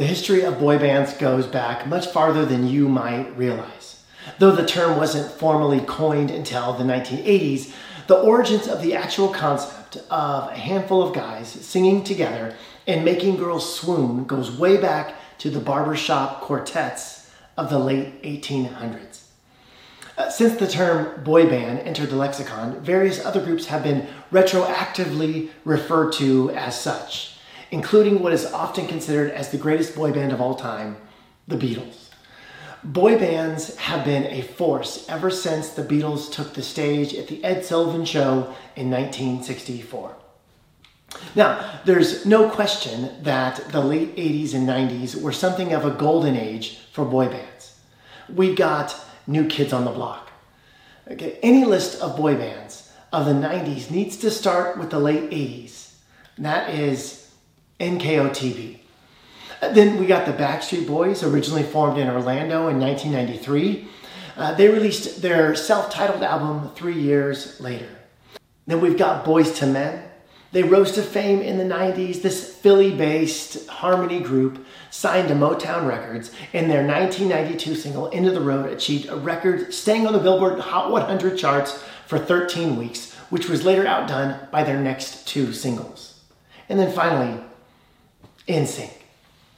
The history of boy bands goes back much farther than you might realize. Though the term wasn't formally coined until the 1980s, the origins of the actual concept of a handful of guys singing together and making girls swoon goes way back to the barbershop quartets of the late 1800s. Uh, since the term boy band entered the lexicon, various other groups have been retroactively referred to as such including what is often considered as the greatest boy band of all time, the Beatles. Boy bands have been a force ever since the Beatles took the stage at the Ed Sullivan Show in 1964. Now, there's no question that the late 80s and 90s were something of a golden age for boy bands. We got New Kids on the Block. Okay, any list of boy bands of the 90s needs to start with the late 80s. And that is NKOTB. Then we got the Backstreet Boys, originally formed in Orlando in 1993. Uh, they released their self titled album three years later. Then we've got Boyz II Men. They rose to fame in the 90s. This Philly based harmony group signed to Motown Records, and their 1992 single, End of the Road, achieved a record staying on the Billboard Hot 100 charts for 13 weeks, which was later outdone by their next two singles. And then finally, NSYNC.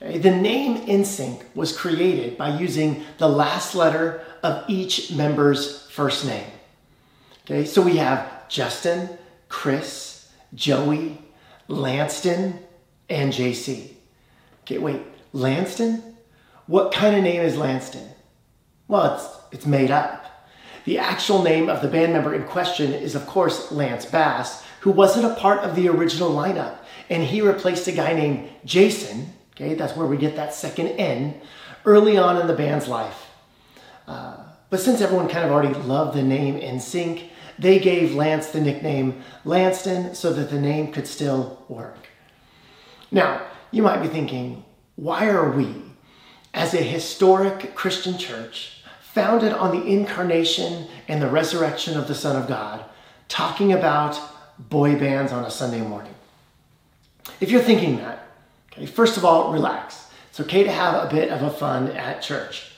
The name NSYNC was created by using the last letter of each member's first name. Okay, so we have Justin, Chris, Joey, Lanston, and JC. Okay, wait, Lanston? What kind of name is Lanston? Well, it's, it's made up. The actual name of the band member in question is, of course, Lance Bass, who wasn't a part of the original lineup and he replaced a guy named Jason. Okay, that's where we get that second N early on in the band's life. Uh, but since everyone kind of already loved the name NSYNC, they gave Lance the nickname Lanston so that the name could still work. Now, you might be thinking, why are we, as a historic Christian church, founded on the incarnation and the resurrection of the Son of God, talking about boy bands on a Sunday morning? If you're thinking that, okay, first of all, relax. It's okay to have a bit of a fun at church.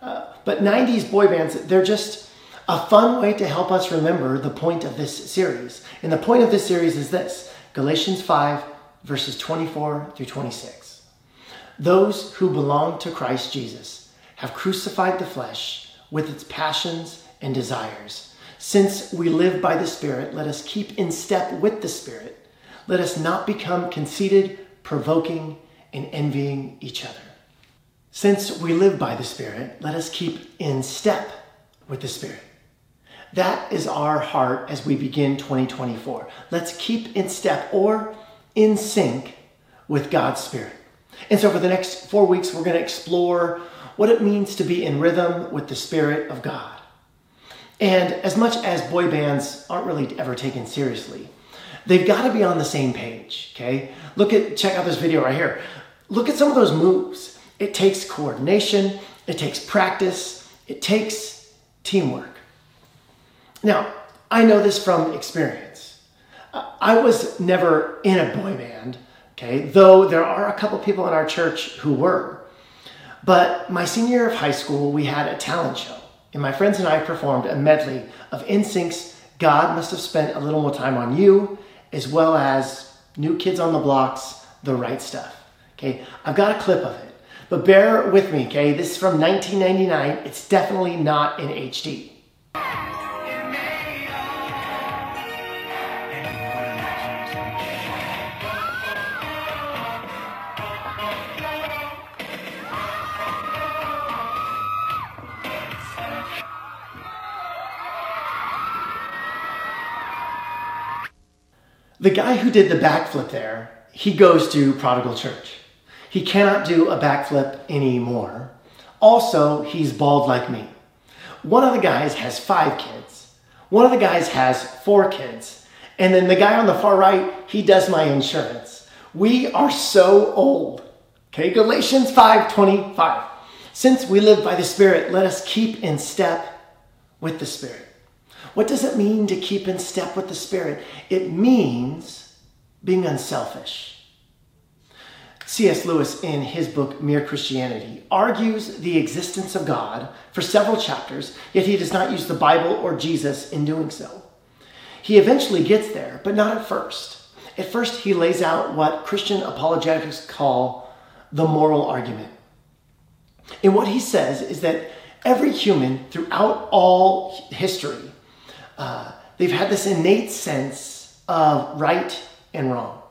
Uh, but 90s boy bands, they're just a fun way to help us remember the point of this series. And the point of this series is this Galatians 5, verses 24 through 26. Those who belong to Christ Jesus have crucified the flesh with its passions and desires. Since we live by the Spirit, let us keep in step with the Spirit. Let us not become conceited, provoking, and envying each other. Since we live by the Spirit, let us keep in step with the Spirit. That is our heart as we begin 2024. Let's keep in step or in sync with God's Spirit. And so, for the next four weeks, we're going to explore what it means to be in rhythm with the Spirit of God. And as much as boy bands aren't really ever taken seriously, they've got to be on the same page, okay? Look at, check out this video right here. Look at some of those moves. It takes coordination, it takes practice, it takes teamwork. Now, I know this from experience. I was never in a boy band, okay, though there are a couple people in our church who were. But my senior year of high school, we had a talent show, and my friends and I performed a medley of NSYNC's God Must Have Spent a Little More Time on You as well as New Kids on the Block's The Right Stuff. Okay, I've got a clip of it, but bear with me, okay? This is from 1999. It's definitely not in HD. The guy who did the backflip there, he goes to Prodigal Church. He cannot do a backflip anymore. Also, he's bald like me. One of the guys has five kids. One of the guys has four kids. And then the guy on the far right, he does my insurance. We are so old. Okay, Galatians 5:25. Since we live by the Spirit, let us keep in step with the Spirit. What does it mean to keep in step with the Spirit? It means being unselfish. C.S. Lewis, in his book Mere Christianity, argues the existence of God for several chapters, yet he does not use the Bible or Jesus in doing so. He eventually gets there, but not at first. At first, he lays out what Christian apologetics call the moral argument. And what he says is that every human throughout all history, uh, they've had this innate sense of right and wrong.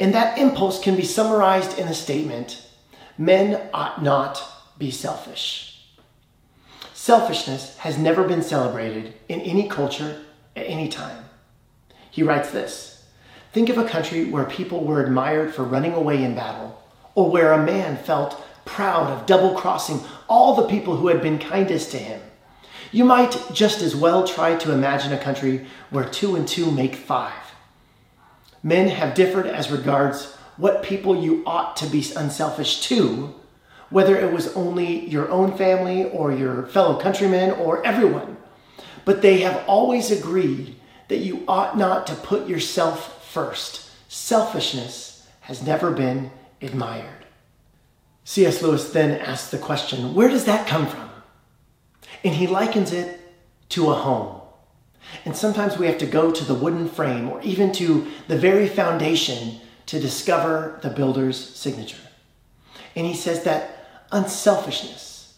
And that impulse can be summarized in the statement men ought not be selfish. Selfishness has never been celebrated in any culture at any time. He writes this Think of a country where people were admired for running away in battle, or where a man felt proud of double crossing all the people who had been kindest to him. You might just as well try to imagine a country where two and two make five. Men have differed as regards what people you ought to be unselfish to, whether it was only your own family or your fellow countrymen or everyone. But they have always agreed that you ought not to put yourself first. Selfishness has never been admired. C.S. Lewis then asks the question where does that come from? And he likens it to a home. And sometimes we have to go to the wooden frame or even to the very foundation to discover the builder's signature. And he says that unselfishness,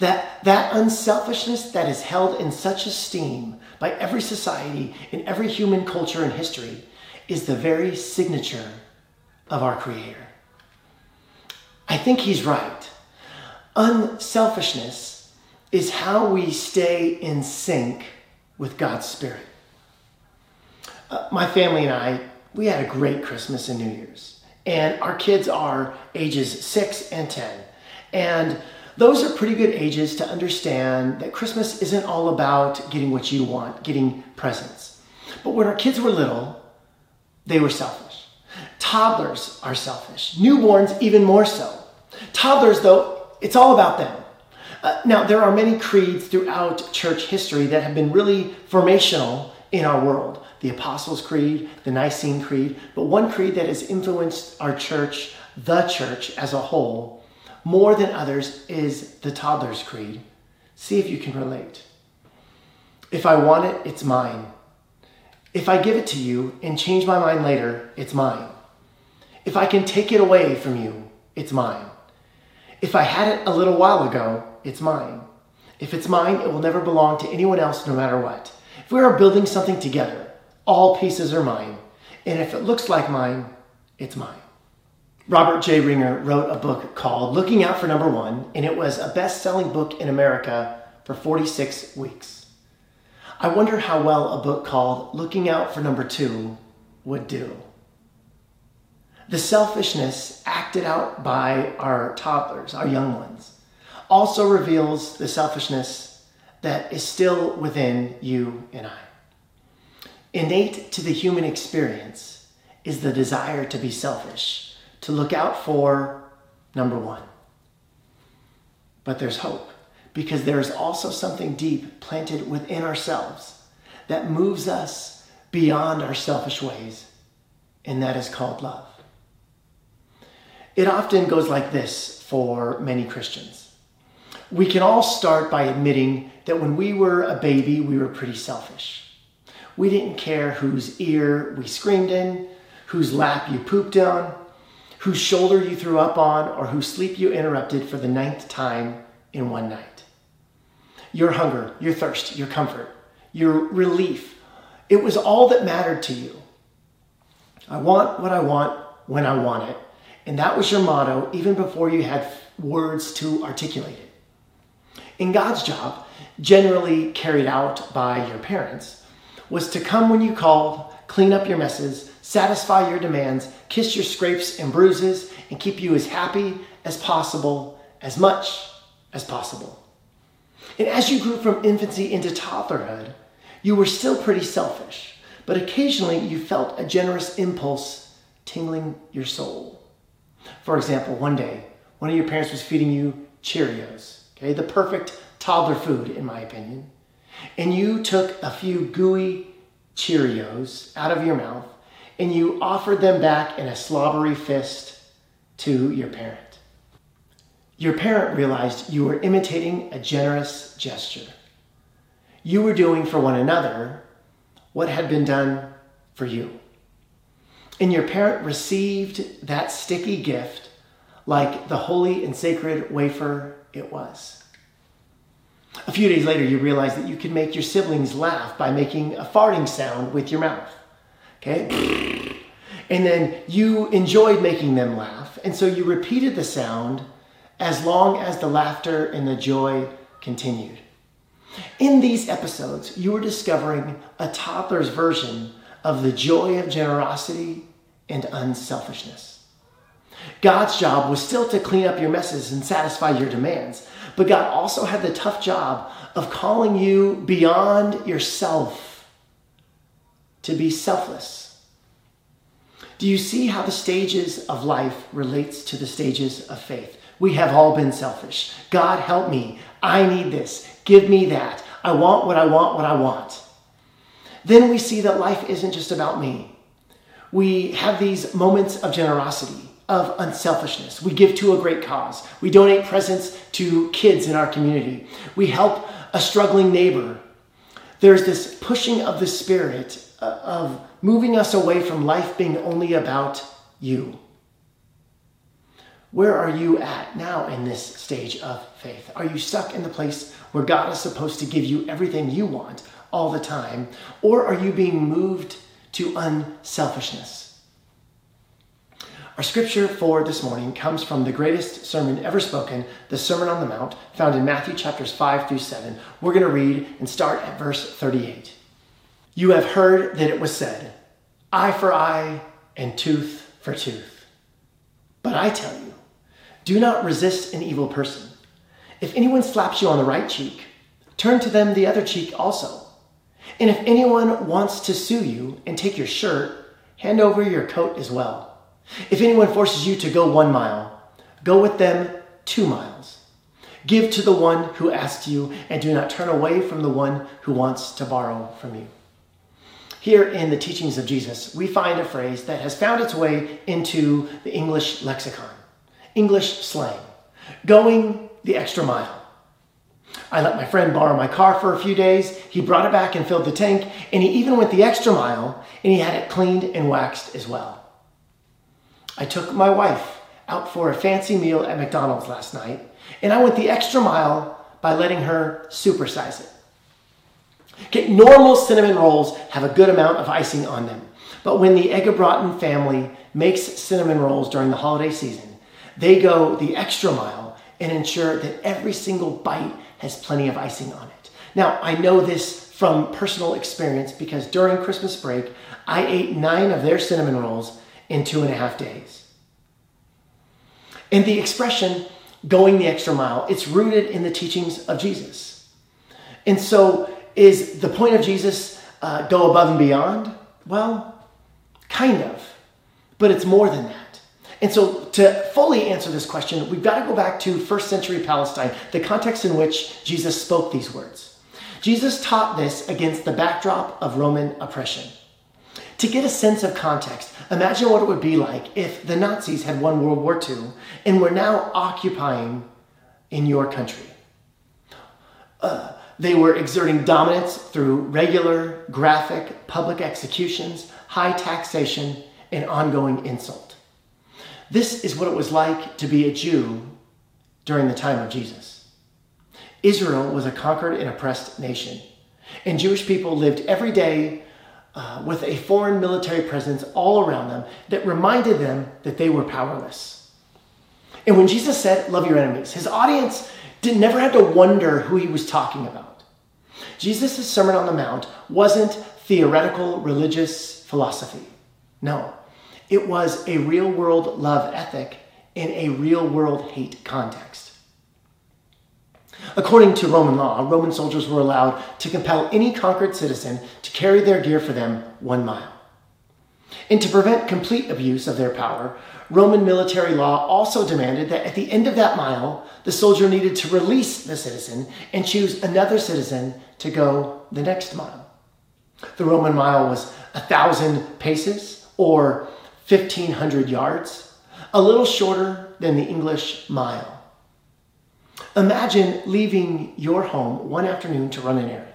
that, that unselfishness that is held in such esteem by every society in every human culture and history is the very signature of our Creator. I think he's right. Unselfishness is how we stay in sync with God's Spirit. Uh, my family and I, we had a great Christmas and New Year's. And our kids are ages 6 and 10. And those are pretty good ages to understand that Christmas isn't all about getting what you want, getting presents. But when our kids were little, they were selfish. Toddlers are selfish, newborns, even more so. Toddlers, though, it's all about them. Uh, now, there are many creeds throughout church history that have been really formational in our world the Apostles' Creed, the Nicene Creed, but one creed that has influenced our church, the church as a whole, more than others is the Toddler's Creed. See if you can relate. If I want it, it's mine. If I give it to you and change my mind later, it's mine. If I can take it away from you, it's mine. If I had it a little while ago, it's mine. If it's mine, it will never belong to anyone else no matter what. If we are building something together, all pieces are mine. And if it looks like mine, it's mine. Robert J. Ringer wrote a book called Looking Out for Number One, and it was a best selling book in America for 46 weeks. I wonder how well a book called Looking Out for Number Two would do. The selfishness acted out by our toddlers, our young ones, also reveals the selfishness that is still within you and I. Innate to the human experience is the desire to be selfish, to look out for number one. But there's hope because there is also something deep planted within ourselves that moves us beyond our selfish ways, and that is called love. It often goes like this for many Christians. We can all start by admitting that when we were a baby, we were pretty selfish. We didn't care whose ear we screamed in, whose lap you pooped on, whose shoulder you threw up on, or whose sleep you interrupted for the ninth time in one night. Your hunger, your thirst, your comfort, your relief, it was all that mattered to you. I want what I want when I want it. And that was your motto even before you had words to articulate it. In God's job, generally carried out by your parents, was to come when you called, clean up your messes, satisfy your demands, kiss your scrapes and bruises, and keep you as happy as possible, as much as possible. And as you grew from infancy into toddlerhood, you were still pretty selfish, but occasionally you felt a generous impulse tingling your soul. For example, one day, one of your parents was feeding you Cheerios, okay, the perfect toddler food, in my opinion, and you took a few gooey Cheerios out of your mouth and you offered them back in a slobbery fist to your parent. Your parent realized you were imitating a generous gesture. You were doing for one another what had been done for you. And your parent received that sticky gift like the holy and sacred wafer it was. A few days later, you realize that you can make your siblings laugh by making a farting sound with your mouth. Okay? And then you enjoyed making them laugh, and so you repeated the sound as long as the laughter and the joy continued. In these episodes, you are discovering a toddler's version of the joy of generosity and unselfishness. God's job was still to clean up your messes and satisfy your demands, but God also had the tough job of calling you beyond yourself to be selfless. Do you see how the stages of life relates to the stages of faith? We have all been selfish. God help me. I need this. Give me that. I want what I want, what I want. Then we see that life isn't just about me. We have these moments of generosity, of unselfishness. We give to a great cause. We donate presents to kids in our community. We help a struggling neighbor. There's this pushing of the spirit uh, of moving us away from life being only about you. Where are you at now in this stage of faith? Are you stuck in the place where God is supposed to give you everything you want all the time? Or are you being moved to unselfishness? Our scripture for this morning comes from the greatest sermon ever spoken, the Sermon on the Mount, found in Matthew chapters 5 through 7. We're going to read and start at verse 38. You have heard that it was said, eye for eye and tooth for tooth. But I tell you, do not resist an evil person. If anyone slaps you on the right cheek, turn to them the other cheek also. And if anyone wants to sue you and take your shirt, hand over your coat as well. If anyone forces you to go one mile, go with them two miles. Give to the one who asks you, and do not turn away from the one who wants to borrow from you. Here in the teachings of Jesus, we find a phrase that has found its way into the English lexicon. English slang, going the extra mile. I let my friend borrow my car for a few days. He brought it back and filled the tank, and he even went the extra mile and he had it cleaned and waxed as well. I took my wife out for a fancy meal at McDonald's last night, and I went the extra mile by letting her supersize it. Okay, normal cinnamon rolls have a good amount of icing on them, but when the Eggebrotten family makes cinnamon rolls during the holiday season, they go the extra mile and ensure that every single bite has plenty of icing on it. Now, I know this from personal experience because during Christmas break, I ate nine of their cinnamon rolls in two and a half days. And the expression going the extra mile, it's rooted in the teachings of Jesus. And so, is the point of Jesus uh, go above and beyond? Well, kind of, but it's more than that. And so, to fully answer this question, we've got to go back to first century Palestine, the context in which Jesus spoke these words. Jesus taught this against the backdrop of Roman oppression. To get a sense of context, imagine what it would be like if the Nazis had won World War II and were now occupying in your country. Uh, they were exerting dominance through regular, graphic public executions, high taxation, and ongoing insult. This is what it was like to be a Jew during the time of Jesus. Israel was a conquered and oppressed nation, and Jewish people lived every day uh, with a foreign military presence all around them that reminded them that they were powerless. And when Jesus said, Love your enemies, his audience did, never had to wonder who he was talking about. Jesus' Sermon on the Mount wasn't theoretical religious philosophy. No, it was a real world love ethic in a real world hate context. According to Roman law, Roman soldiers were allowed to compel any conquered citizen to carry their gear for them one mile. And to prevent complete abuse of their power, Roman military law also demanded that at the end of that mile, the soldier needed to release the citizen and choose another citizen to go the next mile. The Roman mile was a thousand paces or 1,500 yards. a little shorter than the English mile. Imagine leaving your home one afternoon to run an errand,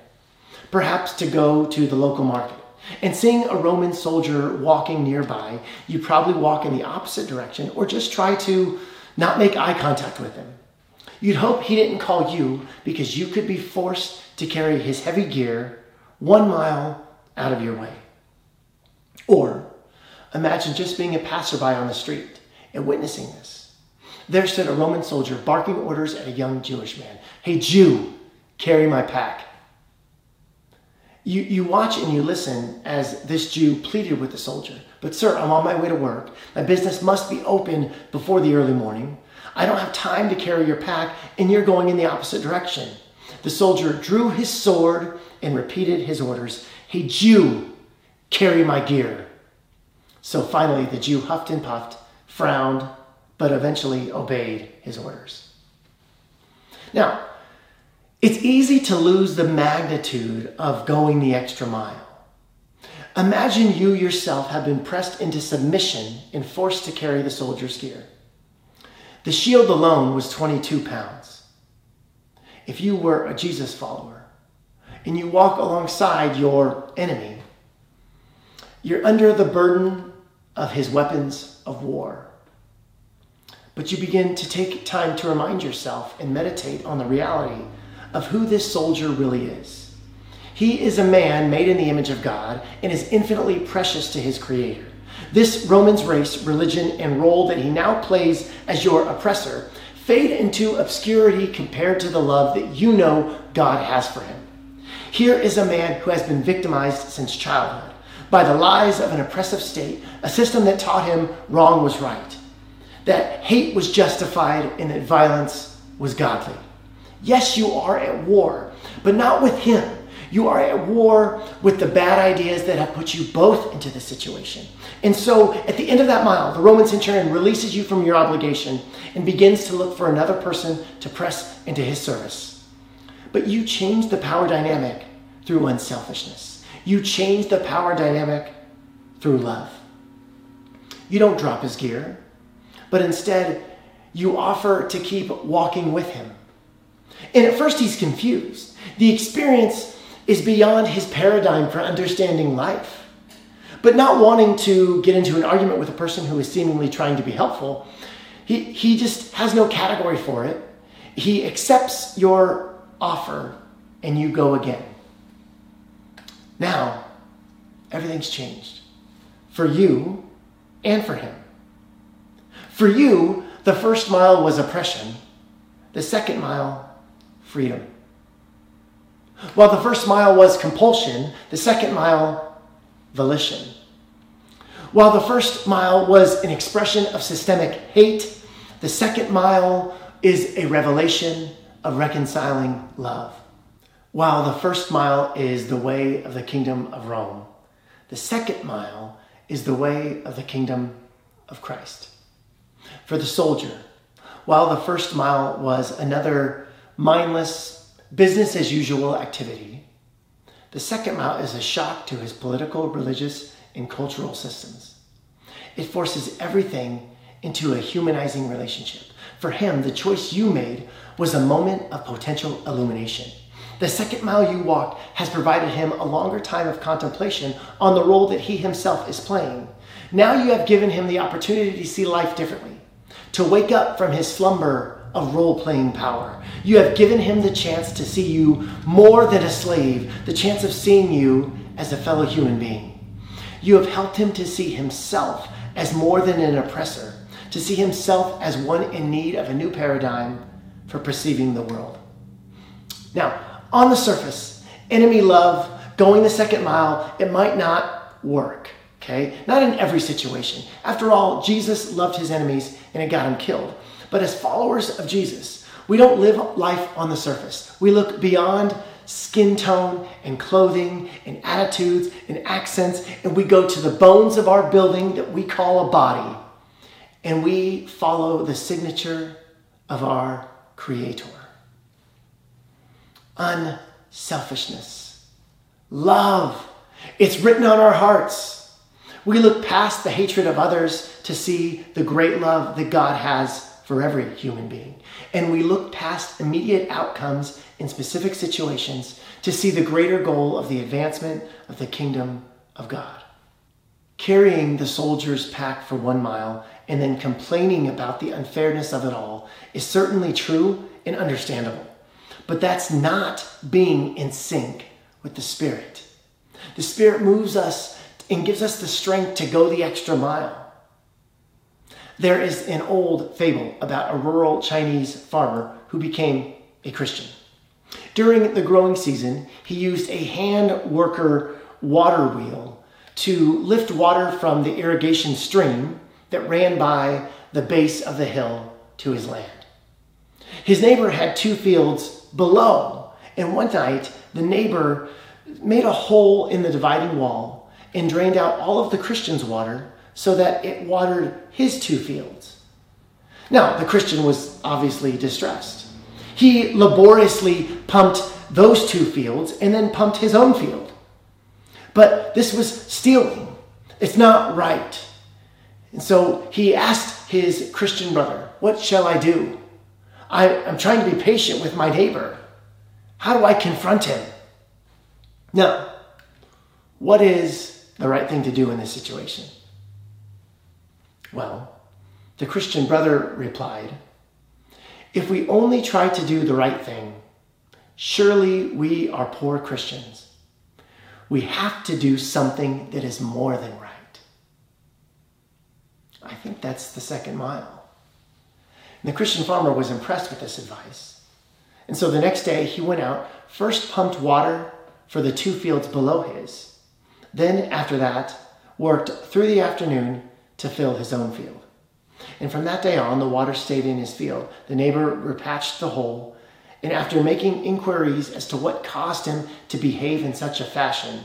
perhaps to go to the local market, and seeing a Roman soldier walking nearby. You probably walk in the opposite direction or just try to not make eye contact with him. You'd hope he didn't call you because you could be forced to carry his heavy gear one mile out of your way. Or imagine just being a passerby on the street and witnessing this. There stood a Roman soldier barking orders at a young Jewish man Hey, Jew, carry my pack. You, you watch and you listen as this Jew pleaded with the soldier. But, sir, I'm on my way to work. My business must be open before the early morning. I don't have time to carry your pack, and you're going in the opposite direction. The soldier drew his sword and repeated his orders Hey, Jew, carry my gear. So finally, the Jew huffed and puffed, frowned, but eventually obeyed his orders. Now, it's easy to lose the magnitude of going the extra mile. Imagine you yourself have been pressed into submission and forced to carry the soldier's gear. The shield alone was 22 pounds. If you were a Jesus follower and you walk alongside your enemy, you're under the burden of his weapons of war. But you begin to take time to remind yourself and meditate on the reality of who this soldier really is. He is a man made in the image of God and is infinitely precious to his creator. This Roman's race, religion, and role that he now plays as your oppressor fade into obscurity compared to the love that you know God has for him. Here is a man who has been victimized since childhood by the lies of an oppressive state, a system that taught him wrong was right, that hate was justified, and that violence was godly. Yes, you are at war, but not with him. You are at war with the bad ideas that have put you both into this situation. And so at the end of that mile, the Roman centurion releases you from your obligation and begins to look for another person to press into his service. But you change the power dynamic through unselfishness. You change the power dynamic through love. You don't drop his gear, but instead you offer to keep walking with him. And at first he's confused. The experience is beyond his paradigm for understanding life. But not wanting to get into an argument with a person who is seemingly trying to be helpful, he, he just has no category for it. He accepts your offer and you go again. Now, everything's changed for you and for him. For you, the first mile was oppression, the second mile, freedom. While the first mile was compulsion, the second mile, volition. While the first mile was an expression of systemic hate, the second mile is a revelation of reconciling love. While the first mile is the way of the kingdom of Rome, the second mile is the way of the kingdom of Christ. For the soldier, while the first mile was another mindless, business as usual activity, the second mile is a shock to his political, religious, and cultural systems. It forces everything into a humanizing relationship. For him, the choice you made was a moment of potential illumination. The second mile you walked has provided him a longer time of contemplation on the role that he himself is playing. Now you have given him the opportunity to see life differently, to wake up from his slumber of role playing power. You have given him the chance to see you more than a slave, the chance of seeing you as a fellow human being. You have helped him to see himself as more than an oppressor, to see himself as one in need of a new paradigm for perceiving the world. Now, on the surface, enemy love, going the second mile, it might not work, okay? Not in every situation. After all, Jesus loved his enemies and it got him killed. But as followers of Jesus, we don't live life on the surface. We look beyond skin tone and clothing and attitudes and accents, and we go to the bones of our building that we call a body, and we follow the signature of our Creator. Unselfishness, love, it's written on our hearts. We look past the hatred of others to see the great love that God has for every human being. And we look past immediate outcomes in specific situations to see the greater goal of the advancement of the kingdom of God. Carrying the soldier's pack for one mile and then complaining about the unfairness of it all is certainly true and understandable. But that's not being in sync with the Spirit. The Spirit moves us and gives us the strength to go the extra mile. There is an old fable about a rural Chinese farmer who became a Christian. During the growing season, he used a hand worker water wheel to lift water from the irrigation stream that ran by the base of the hill to his land. His neighbor had two fields below, and one night the neighbor made a hole in the dividing wall and drained out all of the Christian's water so that it watered his two fields. Now, the Christian was obviously distressed. He laboriously pumped those two fields and then pumped his own field. But this was stealing. It's not right. And so he asked his Christian brother, What shall I do? I, am trying to be patient with my neighbor. How do I confront him? Now, what is the right thing to do in this situation? Well, the Christian brother replied, If we only try to do the right thing, surely we are poor Christians. We have to do something that is more than right. I think that's the second mile. And the Christian farmer was impressed with this advice. And so the next day he went out, first pumped water for the two fields below his, then after that worked through the afternoon to fill his own field. And from that day on, the water stayed in his field. The neighbor repatched the hole, and after making inquiries as to what caused him to behave in such a fashion,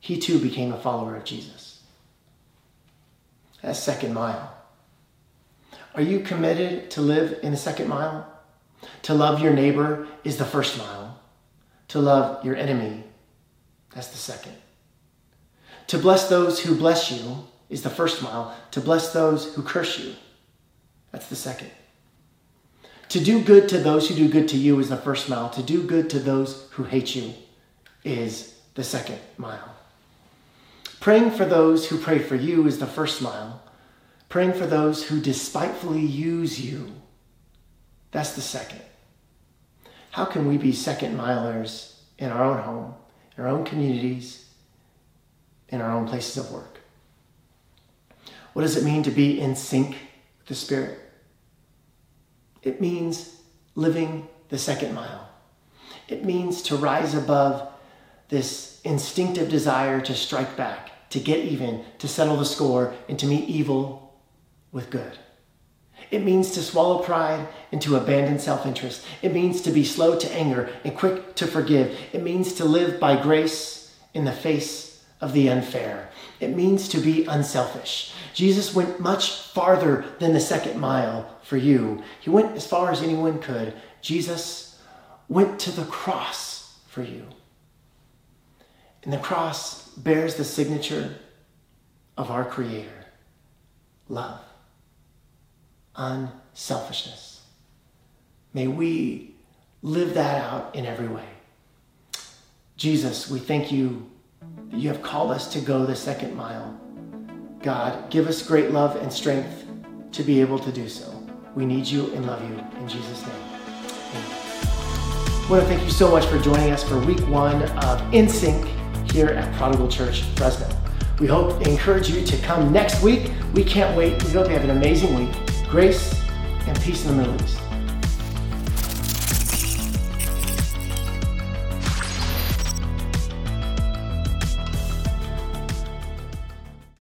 he too became a follower of Jesus. That second mile. Are you committed to live in the second mile? To love your neighbor is the first mile. To love your enemy, that's the second. To bless those who bless you is the first mile. To bless those who curse you, that's the second. To do good to those who do good to you is the first mile. To do good to those who hate you is the second mile. Praying for those who pray for you is the first mile. Praying for those who despitefully use you, that's the second. How can we be second milers in our own home, in our own communities, in our own places of work? What does it mean to be in sync with the Spirit? It means living the second mile. It means to rise above this instinctive desire to strike back, to get even, to settle the score, and to meet evil with good. It means to swallow pride and to abandon self interest. It means to be slow to anger and quick to forgive. It means to live by grace in the face of the unfair. It means to be unselfish. Jesus went much farther than the second mile for you. He went as far as anyone could. Jesus went to the cross for you. And the cross bears the signature of our Creator love, unselfishness. May we live that out in every way. Jesus, we thank you you have called us to go the second mile. God, give us great love and strength to be able to do so. We need you and love you. In Jesus' name, amen. I want to thank you so much for joining us for week one of In Sync here at Prodigal Church Fresno. We hope encourage you to come next week. We can't wait. We hope you have an amazing week. Grace and peace in the Middle East.